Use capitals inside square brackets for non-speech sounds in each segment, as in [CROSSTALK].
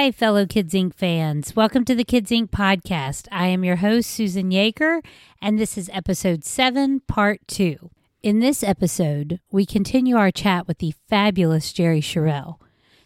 Hi, fellow Kids Inc. fans. Welcome to the Kids Inc. podcast. I am your host, Susan Yaker, and this is episode 7, part 2. In this episode, we continue our chat with the fabulous Jerry Sharell.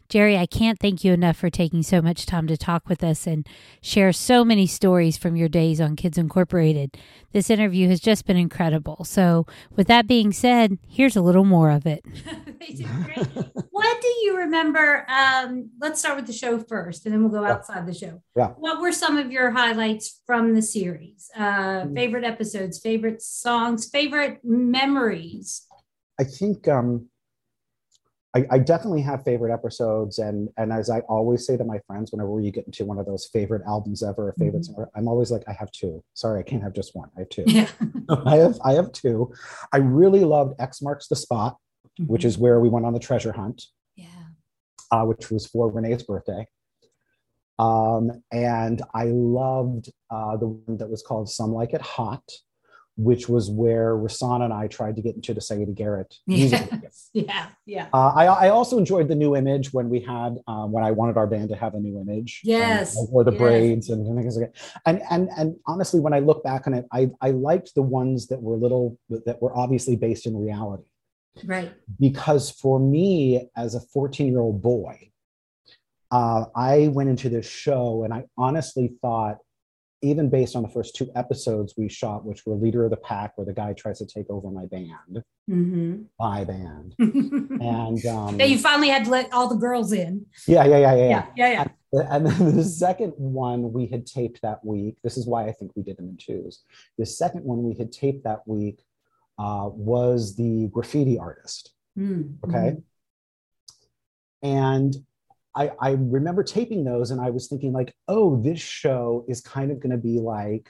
Jerry, I can't thank you enough for taking so much time to talk with us and share so many stories from your days on Kids Incorporated. This interview has just been incredible. So, with that being said, here's a little more of it. [LAUGHS] what do you remember? Um, let's start with the show first, and then we'll go outside the show. Yeah. What were some of your highlights from the series? Uh, favorite episodes, favorite songs, favorite memories? I think um, I, I, definitely have favorite episodes, and and as I always say to my friends, whenever you get into one of those favorite albums ever, or favorites, mm-hmm. I'm always like, I have two. Sorry, I can't have just one. I have two. Yeah. [LAUGHS] I have I have two. I really loved X Marks the Spot, mm-hmm. which is where we went on the treasure hunt. Yeah. Uh, which was for Renee's birthday. Um, and I loved uh, the one that was called Some Like It Hot which was where Rahsaan and I tried to get into the Siedah Garrett music. Yes. [LAUGHS] Yeah, yeah. Uh, I, I also enjoyed the new image when we had um, when I wanted our band to have a new image. Yes, or the yes. braids and things like that. And and and honestly, when I look back on it, I I liked the ones that were little that were obviously based in reality. Right. Because for me, as a 14 year old boy, uh, I went into this show and I honestly thought even based on the first two episodes we shot, which were Leader of the Pack, where the guy tries to take over my band, mm-hmm. my band, [LAUGHS] and um, you finally had to let all the girls in. Yeah, yeah, yeah, yeah, yeah, yeah. yeah. And, and then the second one we had taped that week. This is why I think we did them in twos. The second one we had taped that week uh, was the graffiti artist. Mm-hmm. Okay. And I, I remember taping those and I was thinking like, oh, this show is kind of going to be like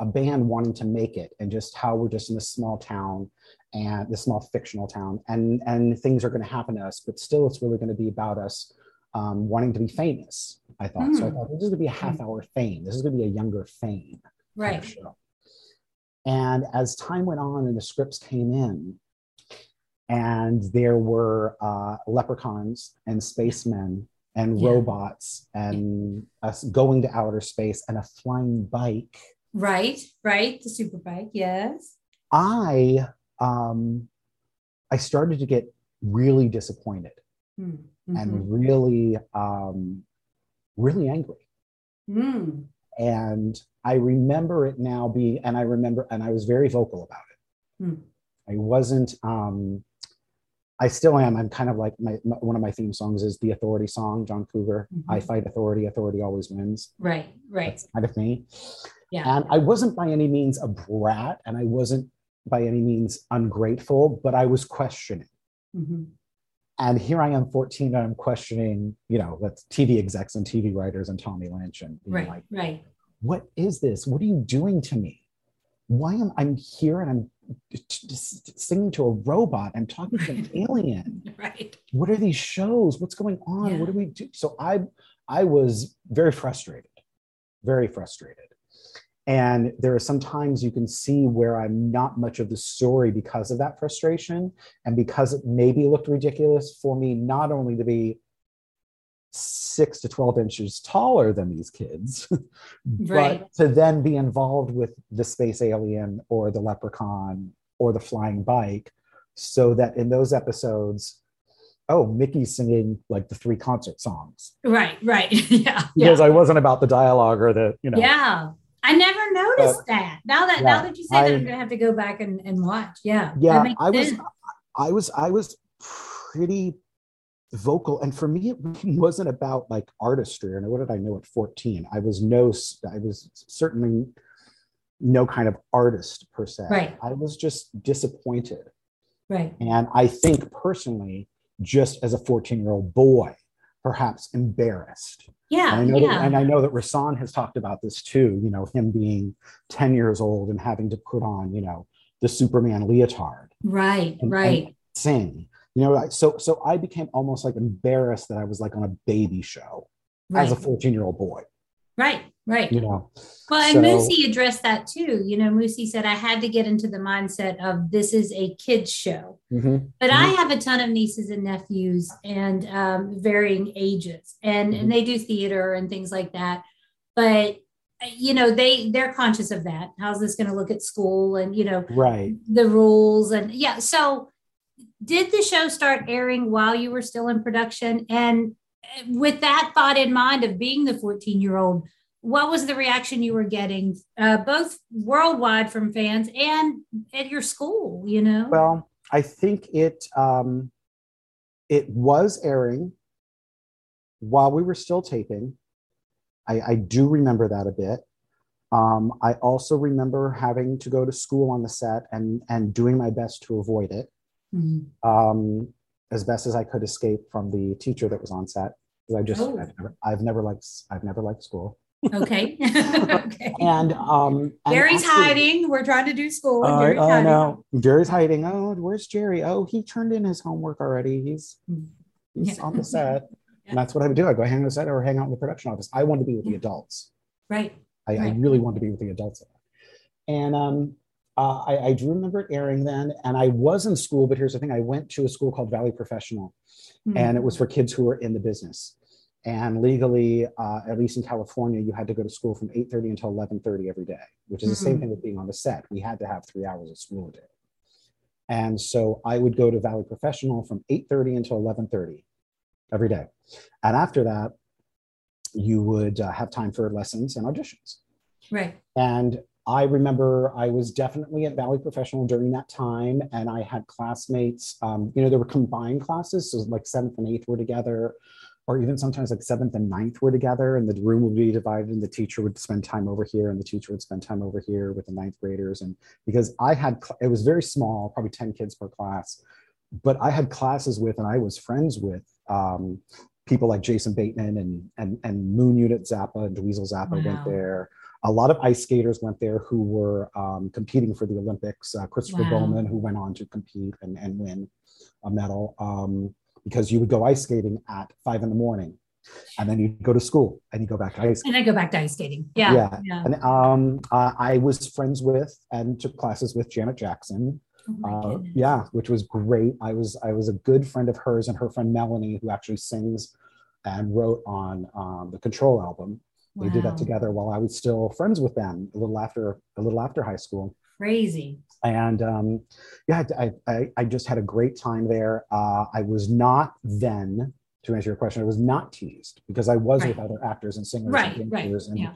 a band wanting to make it and just how we're just in this small town and this small fictional town and and things are going to happen to us, but still it's really going to be about us um, wanting to be famous. I thought mm. so. I hmm. thought this is going to be a half hmm. hour fame. This is going to be a younger fame. Right. Show. And as time went on and the scripts came in, and there were uh, leprechauns and spacemen and yeah. robots and us going to outer space and a flying bike. Right, right. The super bike, yes. I um I started to get really disappointed mm-hmm. and really um really angry. Mm. And I remember it now being and I remember and I was very vocal about it. Mm. I wasn't um I still am. I'm kind of like my, my, one of my theme songs is the Authority song, John Cougar. Mm-hmm. I fight authority. Authority always wins. Right, right. That's kind of me. Yeah. And I wasn't by any means a brat, and I wasn't by any means ungrateful, but I was questioning. Mm-hmm. And here I am, 14, and I'm questioning. You know, that's TV execs and TV writers and Tommy Lynch and right, like, right. What is this? What are you doing to me? Why am I'm here and I'm singing to a robot and talking to an [LAUGHS] alien. Right. What are these shows? What's going on? Yeah. What do we do? So I I was very frustrated, very frustrated. And there are some times you can see where I'm not much of the story because of that frustration and because it maybe looked ridiculous for me not only to be six to 12 inches taller than these kids, [LAUGHS] right. but to then be involved with the space alien or the leprechaun or the flying bike, so that in those episodes, oh, Mickey's singing like the three concert songs. Right, right. [LAUGHS] yeah. Because yeah. I wasn't about the dialogue or the, you know. Yeah. I never noticed that. Now that yeah, now that you say I, that, I'm gonna have to go back and, and watch. Yeah. Yeah. I was I was I was pretty vocal and for me it [LAUGHS] wasn't about like artistry and what did i know at 14 i was no i was certainly no kind of artist per se. Right. I was just disappointed. Right. And i think personally just as a 14 year old boy perhaps embarrassed. Yeah and I, know yeah. That, and I know that Rahsaan has talked about this too you know him being 10 years old and having to put on you know the superman leotard. Right and, right. and sing you know so so i became almost like embarrassed that i was like on a baby show right. as a 14 year old boy right Right. You know. Well, and So- Moosie addressed that too. You know, Moosie said I had to get into the mindset of this is a kids show. Mhm. But I have a ton of nieces and nephews and um, varying ages, and, Mhm. and they do theater and things like that. But you know, they they're conscious of that. How's this going to look at school, and you know, Right. the rules, and yeah. So, did the show start airing while you were still in production? And with that thought in mind of being the fourteen year old, what was the reaction you were getting, uh, both worldwide from fans and at your school? You know, Well, I think it um, it was airing while we were still taping. I, I do remember that a bit. Um, I also remember having to go to school on the set and and doing my best to avoid it Mhm. um, as best as I could escape from the teacher that was on set. I just Oh. I've, never, I've never liked I've never liked school. Okay. [LAUGHS] okay. And um, and actually- hiding. We're trying to do school. and Oh, oh hiding. no, Jerry's hiding. Oh, where's Jerry? Oh, he turned in his homework already. He's he's Yeah. on the set. Yeah. [LAUGHS] And that's what I would do. I go hang on the set or hang out in the production office. I want to be with the adults. Right. I, I really want to be with the adults. And um, uh, I, I do remember it airing then. And I was in school, but here's the thing: I went to a school called Valley Professional, and it was for kids who were in the business. And legally, uh, at least in California, you had to go to school from 8:30 until 11:30 every day, which is the same Mhm. thing with being on the set. We had to have three hours of school a day. And so I would go to Valley Professional from 8:30 until 11:30 every day. And after that, you would uh, have time for lessons and auditions. Right. And I remember I was definitely at Valley Professional during that time, and I had classmates. Um, you know, there were combined classes, so like seventh and eighth were together, or even sometimes like seventh and ninth were together, and the room would be divided, and the teacher would spend time over here, and the teacher would spend time over here with the ninth graders. And because I had, it was very small, probably ten kids per class, but I had classes with, and I was friends with. Um, people like Jason Bateman and and and Moon Unit Zappa and Dweezil Zappa Wow. went there a lot of ice skaters went there who were um, competing for the Olympics. Uh, Christopher Wow. Bowman, who went on to compete and, and win a medal, um, because you would go ice skating at five in the morning, and then you'd go to school and you go back to ice. And I go back to ice skating. Yeah. Yeah. Yeah. And um, uh, I was friends with and took classes with Janet Jackson. Oh Uh, yeah, which was great. I was I was a good friend of hers and her friend Melanie, who actually sings and wrote on um, the Control album. We did that together while I was still friends with them a little after a little after high school. Crazy. And um, yeah, I, I, I just had a great time there. Uh, I was not then, to answer your question, I was not teased because I was Right. with other actors and singers Right. and Right. dancers. And Yeah.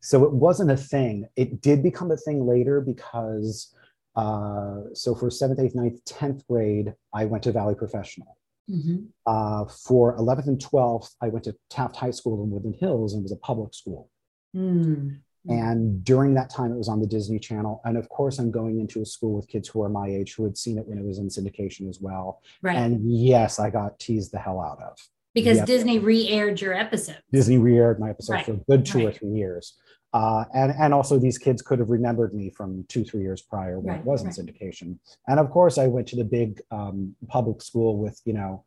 so it wasn't a thing. It did become a thing later because, uh, so for seventh, eighth, ninth, 10th grade, I went to Valley Professional. Mhm. Uh, for 11th and 12th, I went to Taft High School in Woodland Hills and it was a public school. Mm. Mm. And during that time, it was on the Disney Channel. And of course, I'm going into a school with kids who are my age who had seen it when it was in syndication as well. Right. And yes, I got teased the hell out of. because yeah. Disney re-aired your episode. Disney re-aired my episode Right, for a good two or three years. Uh, and, and also these kids could have remembered me from two, three years prior when Right, it wasn't right. syndication. And of course, I went to the big um, public school with, you know,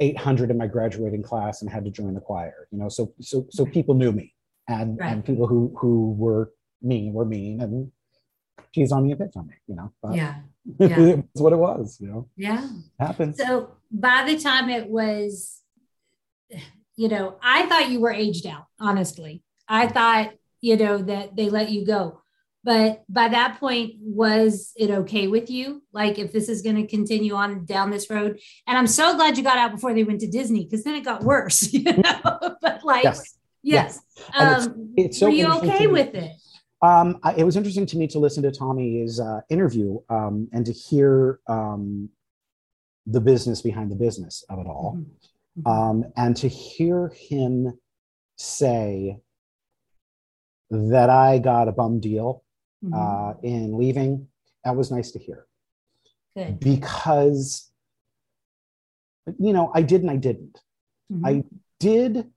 800 in my graduating class and had to join the choir, you know, so, so, so Right. people knew me and, and people who, who were mean were mean and teased on me and picked on me, you know, but Yeah. [LAUGHS] yeah. it's what it was, you know, Yeah. happens. So by the time it was, you know, I thought you were aged out, honestly. I thought, you know, that they let you go. But by that point, was it okay with you? Like, if this is going to continue on down this road? And I'm so glad you got out before they went to Disney because then it got worse, [LAUGHS] you know? [LAUGHS] but like, yes. Yes. And it's- Um, it's so were you okay with it? Um, I, it was interesting to me to listen to Tommy's uh, interview um, and to hear um, the business behind the business of it all, Mhm. Mhm. um, and to hear him say that I got a bum deal Mhm. uh, in leaving. That was nice to hear Good. because, you know, I did and I didn't. Mhm. I did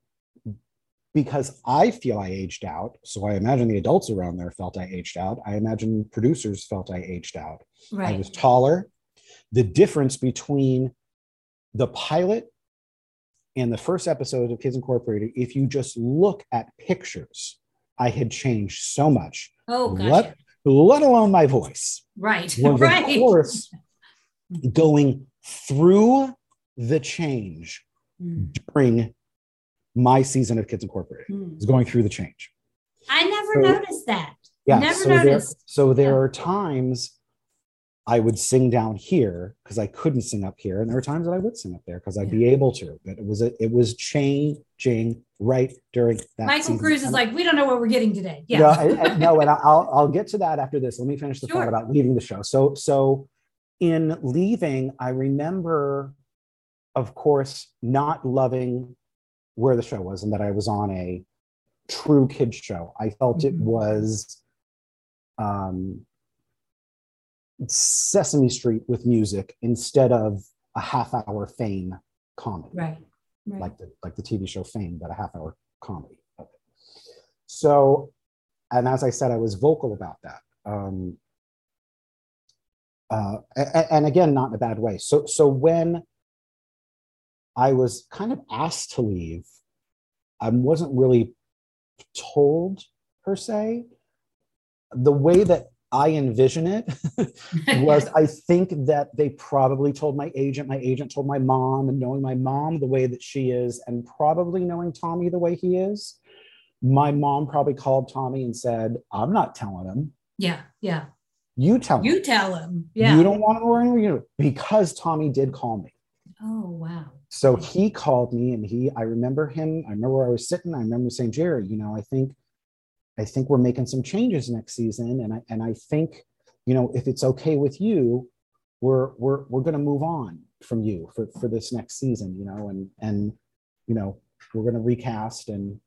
because I feel I aged out. So I imagine the adults around there felt I aged out. I imagine producers felt I aged out. I was taller. The difference between the pilot and the first episode of Kids Incorporated, if you just look at pictures, I had changed so much, Oh, gotcha. let, let alone my voice. Right. Was [LAUGHS] right. of course [LAUGHS] going through the change Mm. during my season of Kids Incorporated. Mm. Was going through the change. I never So- noticed that. Yeah. Never so there, so there Yeah. are times I would sing down here because I couldn't sing up here, and there were times that I would sing up there because I'd be able to. But it was a, it was changing right during that. Michael season. Cruz is like, we don't know what we're getting today. Yeah. No, no, and I'll I'll get to that after this. Let me finish the Sure. thought about leaving the show. So so in leaving, I remember, of course, not loving where the show was and that I was on a true kids show. I felt it Mhm. was um, Sesame Street with music instead of a half hour fame comedy right. Right. like the like the TV show Fame, but a half hour comedy. So, and as I said, I was vocal about that. Um, uh, a- a- and again, not in a bad way. So, so when I was kind of asked to leave, I wasn't really told per se. The way that I envision it [LAUGHS] was I think that they probably told my agent, my agent told my mom, and knowing my mom the way that she is, and probably knowing Tommy the way he is, my mom probably called Tommy and said, I'm not telling him. yeah. Yeah. You tell him. You tell him. Yeah. You don't want him or anything, you because Tommy did call me. oh, wow. So he called me and he, I remember him, I remember where I was sitting. I remember saying, Jerry, you know, I think, I think we're making some changes next season. And I, and I think, you know, if it's okay with you, we're, we're, we're going to move on from you for, for this next season, you know, and, and, you know, we're going to recast and,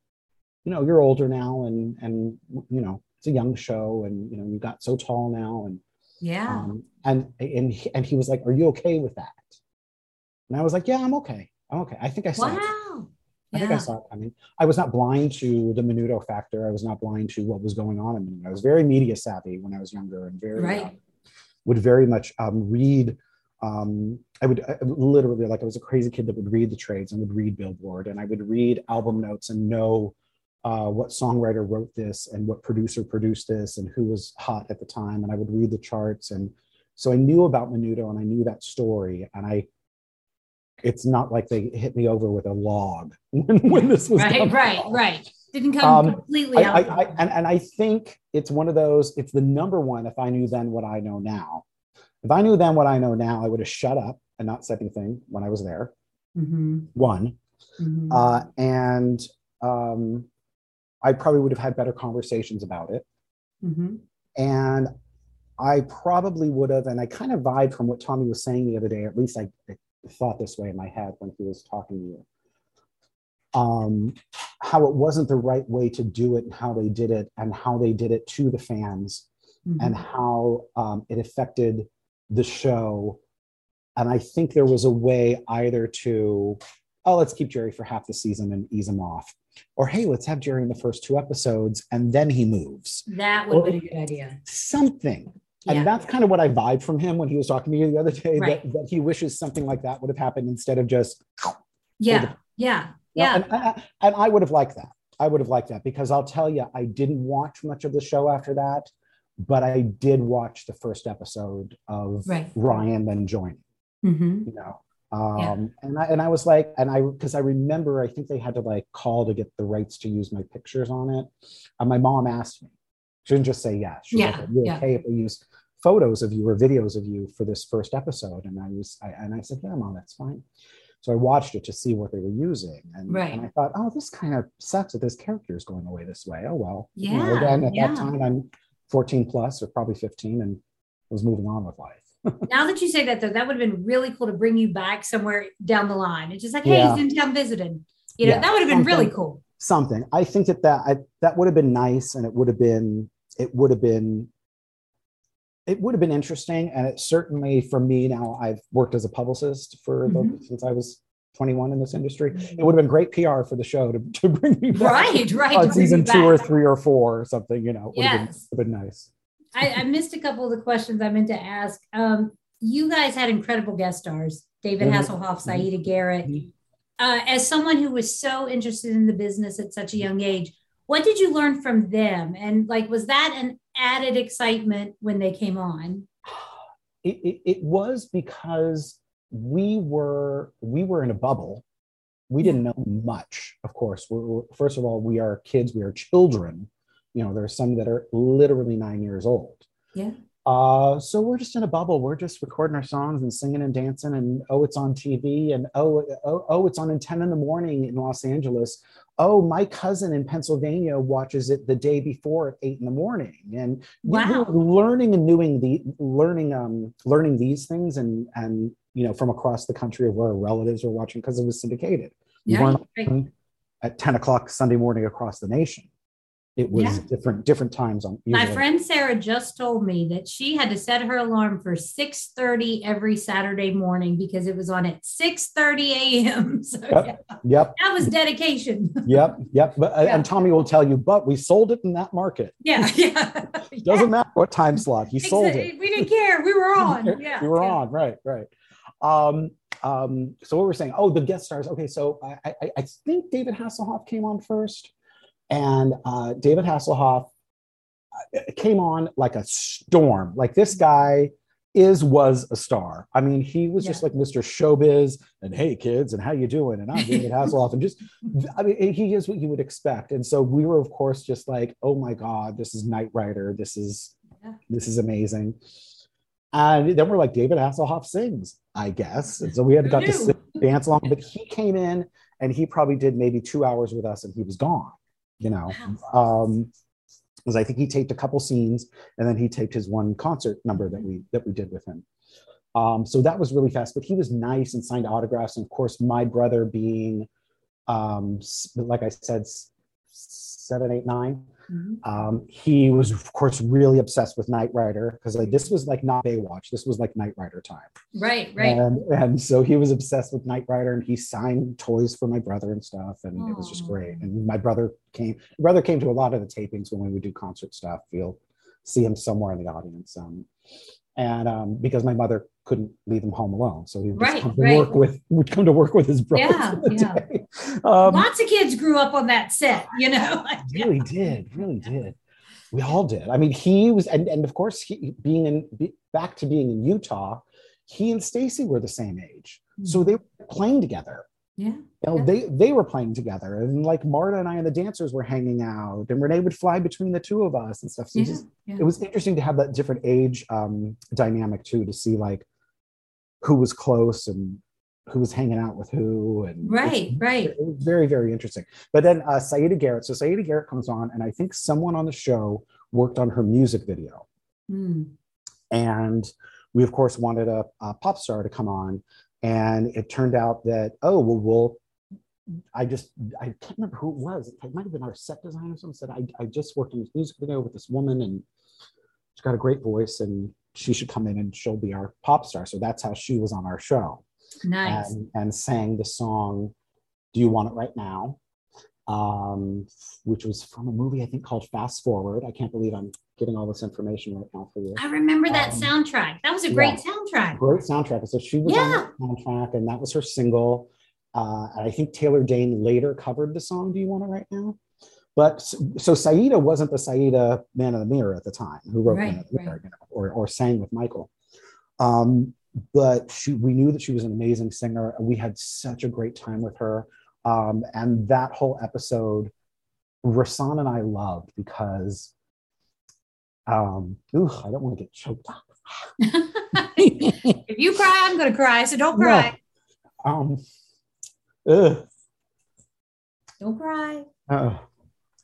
you know, you're older now and, and, you know, it's a young show and, you know, you got so tall now and, Yeah. um, and and he, and he was like, "Are you okay with that?" And I was like, "Yeah, I'm okay. I'm okay. I think I saw wow. I think I saw it coming. I was not blind to the Menudo factor. I was not blind to what was going on in Menudo. I was very media savvy when I was younger and very Right. uh, would very much um, read. Um, I would I, literally like I was a crazy kid that would read the trades and would read Billboard and I would read album notes and know uh, what songwriter wrote this and what producer produced this and who was hot at the time. And I would read the charts and so I knew about Menudo and I knew that story and I. It's not like they hit me over with a log [LAUGHS] when, when this was Right. Right. out. Right. Didn't come Um, completely I, out. I, I, and, and I think it's one of those, it's the number one. If I knew then what I know now, if I knew then what I know now, I would have shut up and not said anything when I was there. Mhm, One. mhm. Uh, and um, I probably would have had better conversations about it. Mhm. And I probably would have, and I kind of vibe from what Tommy was saying the other day, at least I, I thought this way in my head when he was talking to you. Um, how it wasn't the right way to do it and how they did it and how they did it to the fans Mhm. and how um, it affected the show. And I think there was a way either to, oh, let's keep Jerry for half the season and ease him off. Or, hey, let's have Jerry in the first two episodes and then he moves. that would be a good idea. Something. Yeah. And that's kind of what I vibe from him when he was talking to me the other day Right. that, that he wishes something like that would have happened instead of just, Yeah. Yeah. Yeah, Yeah. And, I, and I would have liked that. I would have liked that because I'll tell you, I didn't watch much of the show after that, but I did watch the first episode of Right. Ryan then joining. Mhm. You know, um, and I and I was like, and I because I remember, I think they had to like call to get the rights to use my pictures on it. And my mom asked me. She didn't just say yes. She Yeah, like, "Are you yeah. okay if we use photos of you or videos of you for this first episode?" And I was, I, and I said, "Yeah, mom, that's fine." So I watched it to see what they were using, and, Right. and I thought, "Oh, this kind of sucks that this character is going away this way." Oh well. You know, Yeah, again, at yeah. that time, I'm 14 plus, or probably 15, and was moving on with life. [LAUGHS] Now that you say that, though, that would have been really cool to bring you back somewhere down the line. It's just like, hey, Yeah. he's in town visiting. You know, Yeah, that would have been really cool. something. I think that that I, that would have been nice, and it would have been it would have been it would have been interesting, and it certainly for me now. I've worked as a publicist for Mhm. the, since I was 21 in this industry. It would have been great PR for the show to, [LAUGHS] to bring me back Right, right. on season two or three or four or something. You know, would have been, would have been nice. I, I missed a couple of the questions I meant to ask. Um, you guys had incredible guest stars David Mhm. Hasselhoff, Siedah Garrett. Mhm. Uh, as someone who was so interested in the business at such a young age, what did you learn from them? And like, was that an added excitement when they came on? It, it, it was because we were we were in a bubble. We didn't know much, of course. We're, we're, first of all, we are kids, we are children. You know, there are some that are literally nine years old. Yeah. Uh, so we're just in a bubble. We're just recording our songs and singing and dancing, and oh, it's on TV, and oh, oh, oh, it's on in ten in the morning in Los Angeles. Oh, my cousin in Pennsylvania watches it the day before at eight in the morning, and wow. learning and doing the learning, um, learning these things, and and you know from across the country of where our relatives were watching because it was syndicated. Yeah, right. at ten o'clock Sunday morning across the nation. It was Yeah. different different times on. My friend Sarah just told me that she had to set her alarm for 6:30 every Saturday morning because it was on at 6:30 a.m. [LAUGHS] So Yep. yeah, Yep. that was dedication. [LAUGHS] Yep, yep. But uh, Yeah. and Tommy will tell you, but we sold it in that market. [LAUGHS] yeah, yeah. Doesn't matter what time slot he sold it. We didn't care. We were on. Yeah. we were on. Right, right. Um, um, so what we're saying? Oh, the guest stars. Okay, so I, I, I think David Hasselhoff came on first, and uh, David Hasselhoff uh, came on like a storm. Like this guy is was a star. I mean, he was just like Mr. Showbiz and hey kids and how you doing? And I'm David [LAUGHS] Hasselhoff and just I mean he is what you would expect. And so we were of course just like, oh my God, this is Knight Rider. This is Yeah. this is amazing. And then we're like, David Hasselhoff sings, I guess. And so we had got to sit, dance along, but he came in and he probably did maybe two hours with us and he was gone, you know. Um, because I think he taped a couple scenes and then he taped his one concert number that we that we did with him. Um, so that was really fast, but he was nice and signed autographs. And of course, my brother being, um, like I said, seven, eight, nine, Mhm. um, he was of course really obsessed with Knight Rider because like this was like not Baywatch, this was like Knight Rider time. Right, right. And, and so he was obsessed with Knight Rider and he signed toys for my brother and stuff. And it was just great. And my brother came, my brother came to a lot of the tapings when we would do concert stuff. You'll see him somewhere in the audience. Um, and um, because my mother couldn't leave him home alone. So he would Right, come to right. work with, would come to work with his brother. Yeah, yeah. day. Um, Lots of kids grew up on that set, you know. [LAUGHS] Really did, really did. We all did. I mean, he was, and, and of course, he being in be, back to being in Utah, he and Stacy were the same age, so they were playing together. Yeah. You know, Yeah. they they were playing together, and like Marta and I and the dancers were hanging out, and Renee would fly between the two of us and stuff. So Yeah. just, yeah. it was interesting to have that different age um, dynamic too, to see like who was close and who was hanging out with who, and Right, right. It was very very interesting. But then uh, Siedah Garrett, so Siedah Garrett comes on, and I think someone on the show worked on her music video Mm. and we of course wanted a, a pop star to come on and it turned out that oh well we'll i just i can't remember who it was it might have been our set designer someone said i, I just worked on this music video with this woman and she's got a great voice and she should come in and she'll be our pop star so that's how she was on our show Nice. and, and sang the song do you want it right now um, which was from a movie i think called fast forward i can't believe i'm getting all this information right now for you I remember that um, soundtrack. That was a great soundtrack. great soundtrack. So she was on Yeah. the soundtrack, and that was her single. Uh, and I think Taylor Dayne later covered the song "Do You Want It Right Now." But so Siedah wasn't the Siedah Man of the Mirror at the time, who wrote Right, Man of the Mirror, right. you know, or or sang with Michael. Um, but she, we knew that she was an amazing singer. and We had such a great time with her, um, and that whole episode, Rahsaan and I loved because. Um, ooh, I don't want to get choked up. [LAUGHS] if you cry, I'm going to cry. So don't No. cry. Um, ugh, Don't cry. uh,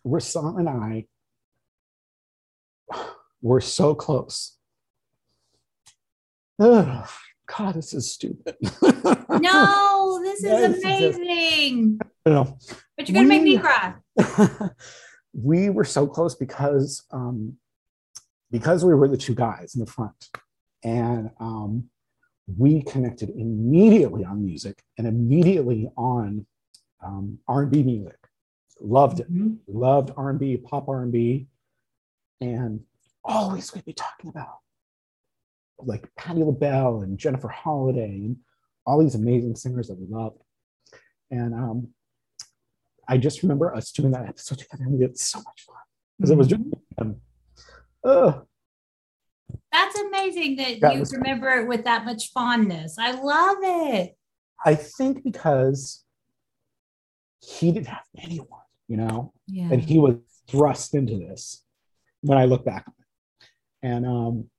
Rahsaan and I were so close. Ugh, God, this is stupid. [LAUGHS] No, this is Yes, it's just- amazing. no. But you're going to make me cry. [LAUGHS] we were so close because um, because we were the two guys in the front, and um, we connected immediately on music and immediately on um, R&B music. Loved it. Mhm. loved R&B, pop R&B, and always we'd be talking about like Patti LaBelle and Jennifer Holliday and all these amazing singers that we love. And um, I just remember us doing that episode together and we had so much fun because it was just um, uh, That's amazing that That you was- remember it with that much fondness. I love it. I think because he didn't have anyone, you know, Yeah. and he was thrust into this when I look back on it. And um,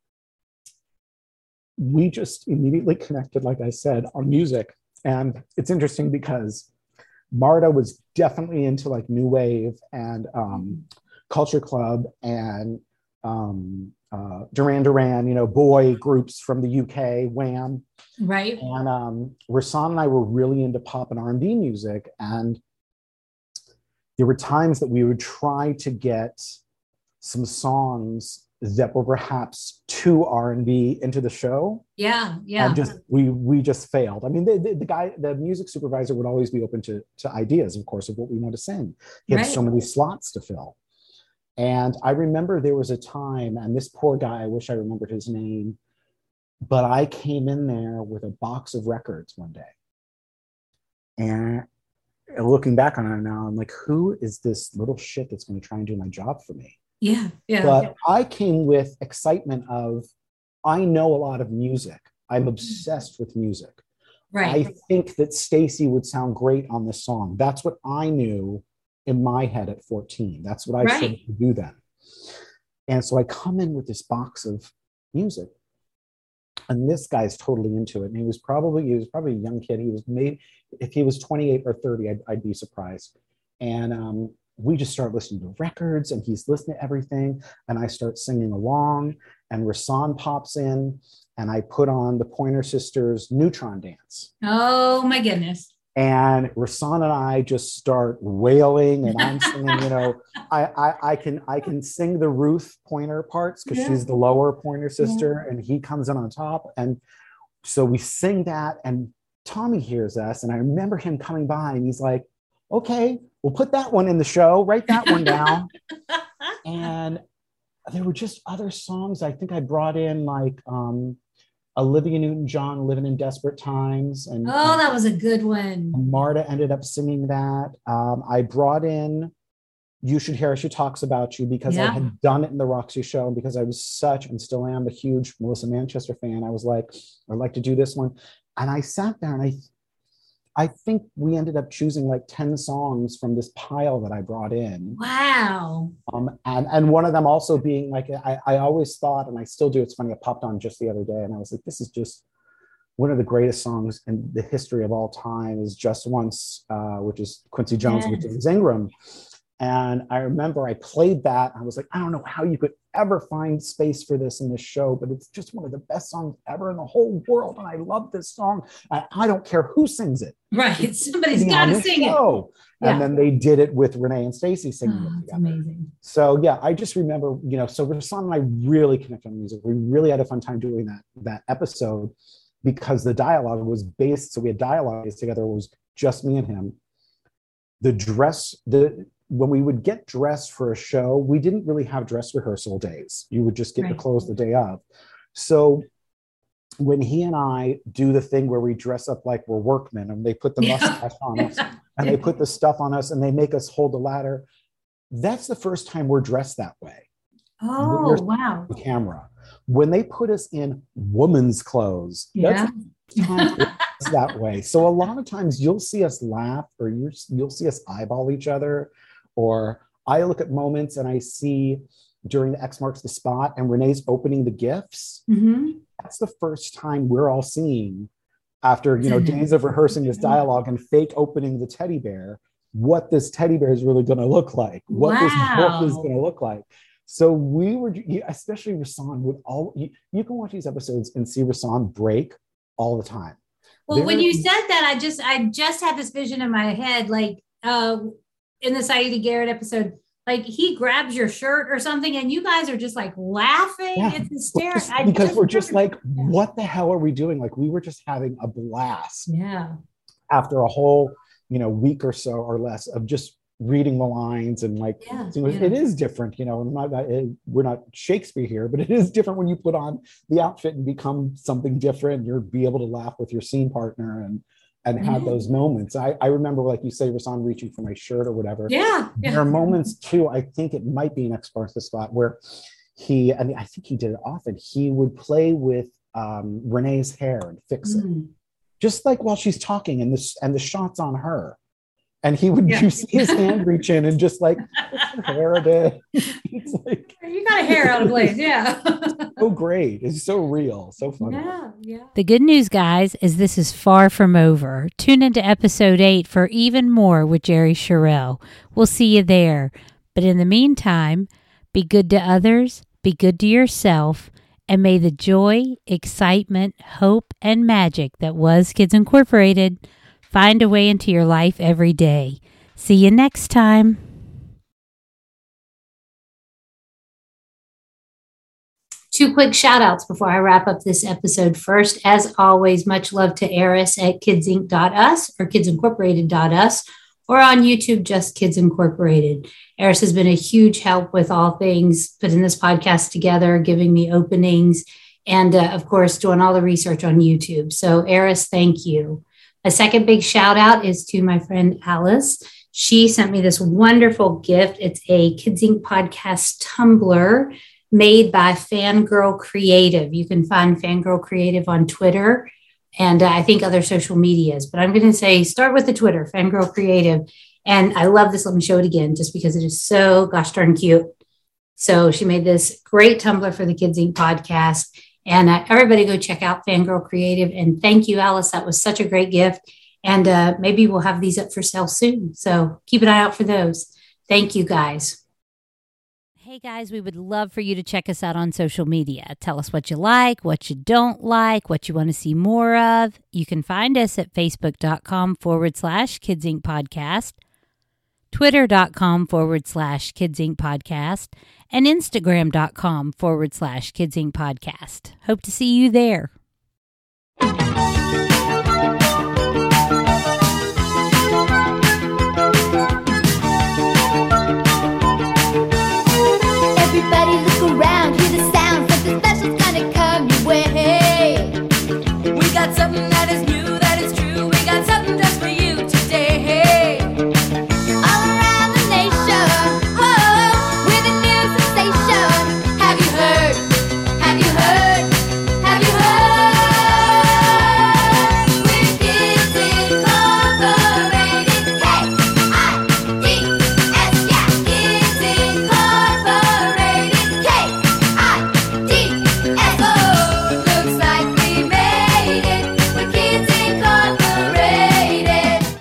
we just immediately connected, like I said, on music. And it's interesting because Marta was definitely into like new wave and um, culture club and um, uh, Duran Duran, you know, boy groups from the UK, Wham Right. and um, Rahsaan and I were really into pop and R&B music, and there were times that we would try to get some songs that were perhaps too R&B into the show, Yeah. Yeah. and just we we just failed. I mean, the, the, the guy, the music supervisor, would always be open to to ideas, of course, of what we want to sing. He had Right. so many slots to fill. And I remember there was a time, and this poor guy, I wish I remembered his name, but I came in there with a box of records one day. And looking back on it now, I'm like, who is this little shit that's going to try and do my job for me? Yeah. Yeah. But I came with excitement of, I know a lot of music. I'm obsessed with music. right. I think that Stacy would sound great on this song. That's what I knew in my head at 14. That's what I Right. started to do then. And so I come in with this box of music. And this guy's totally into it. And he was probably he was probably a young kid. He was made if he was 28 or 30, I'd, I'd be surprised. And um, we just start listening to records and he's listening to everything. And I start singing along. And Rahsaan pops in and I put on the Pointer Sisters Neutron Dance. oh my goodness. And Rahsaan and I just start wailing, and I'm singing. You know, [LAUGHS] I I, I can I can sing the Ruth Pointer parts because Yeah. she's the lower Pointer sister, and he comes in on top, and so we sing that, and Tommy hears us, and I remember him coming by, and he's like, "Okay, we'll put that one in the show. Write that one down." [LAUGHS] and there were just other songs. I think I brought in like um, Olivia Newton-John, "Living in Desperate Times," and Oh, that was a good one. Marta ended up singing that. Um, I brought in You Should Hear She Talks About You because I had done it in the Roxy show and because I was such and still am a huge Melissa Manchester fan. I was like, I'd like to do this one. And I sat there and I I think we ended up choosing like 10 songs from this pile that I brought in. Wow. Um, and, and one of them also being like, I, I always thought, and I still do, it's funny, I popped on just the other day and I was like, this is just one of the greatest songs in the history of all time is Just Once, uh, which is Quincy Jones with Yes. James Ingram. And I remember I played that. I was like, I don't know how you could ever find space for this in this show, but it's just one of the best songs ever in the whole world. And I love this song. I, I don't care who sings it. Right. Somebody's got to sing it. show. Yeah. And then they did it with Renee and Stacy singing Oh, it together. amazing. So yeah, I just remember, you know, so Rahsaan and I really connect on music. We really had a fun time doing that that episode because the dialogue was based. So we had dialogue together. It was just me and him. The dress, the when we would get dressed for a show, we didn't really have dress rehearsal days. You would just get the Right. clothes the day of. So when he and I do the thing where we dress up like we're workmen and they put the mustache on us [LAUGHS] and they put the stuff on us and they make us hold the ladder. That's the first time we're dressed that way, Oh, wow. the camera. When they put us in woman's clothes, Yeah. that's the time it's that way. So a lot of times you'll see us laugh or you're, you'll see us eyeball each other. Or I look at moments and I see during the X marks the spot and Renee's opening the gifts. hmm That's the first time we're all seeing after you know days of rehearsing this dialogue and fake opening the teddy bear what this teddy bear is really going to look like what this book is going to look like. So we were especially Rahsaan would all you, you can watch these episodes and see Rahsaan break all the time. Well, when you said that, I just I just had this vision in my head, like uh in the Siedah Garrett episode, like he grabs your shirt or something, and you guys are just like laughing. Yeah. It's hysterical. just- because we're just like what the hell are we doing like we were just having a blast yeah, after a whole you know week or so or less of just reading the lines and like yeah, So yeah. it is different, you know. I'm not, we're not Shakespeare here, but it is different when you put on the outfit and become something different. You're be able to laugh with your scene partner, and and have those moments. I, I remember, like you say, Rahsaan reaching for my shirt or whatever. Yeah, yeah. There are moments too. I think it might be an X Marks the spot where he, I mean, I think he did it often. He would play with um, Renee's hair and fix it, Mm. just like while she's talking, and this and the shots on her. And he would Yeah. you see his hand [LAUGHS] reach in and just like hair a bit. [LAUGHS] It's like You got a hair out of place, [LAUGHS] yeah. so great. It's so real, so funny. yeah, yeah. The good news, guys, is this is far from over. Tune into episode 8 for even more with Jerry Sharell. We'll see you there. But in the meantime, be good to others, be good to yourself, and may the joy, excitement, hope, and magic that was Kids Incorporated find a way into your life every day. See you next time. Two quick shout outs before I wrap up this episode. First, as always, much love to Eris at kidsinc.us or kidsincorporated.us or on YouTube, just Kids Incorporated. Eris has been a huge help with all things putting this podcast together, giving me openings, and uh, of course, doing all the research on YouTube. So, Eris, thank you. A second big shout out is to my friend Alice. She sent me this wonderful gift. It's a Kids Inc. podcast tumbler made by Fangirl Creative. You can find Fangirl Creative on Twitter and uh, I think other social medias. But I'm going to say start with the Twitter, Fangirl Creative. And I love this. Let me show it again just because it is so gosh darn cute. So she made this great tumbler for the Kids Inc. podcast. And uh, everybody go check out Fangirl Creative. And thank you, Alice. That was such a great gift. And uh, maybe we'll have these up for sale soon. So keep an eye out for those. Thank you, guys. Hey guys, we would love for you to check us out on social media. Tell us what you like, what you don't like, what you want to see more of. You can find us at facebook.com forward slash Kids Inc. Podcast, twitter.com forward slash Kids Inc. Podcast, and instagram.com forward slash Kids Inc. Podcast. Hope to see you there.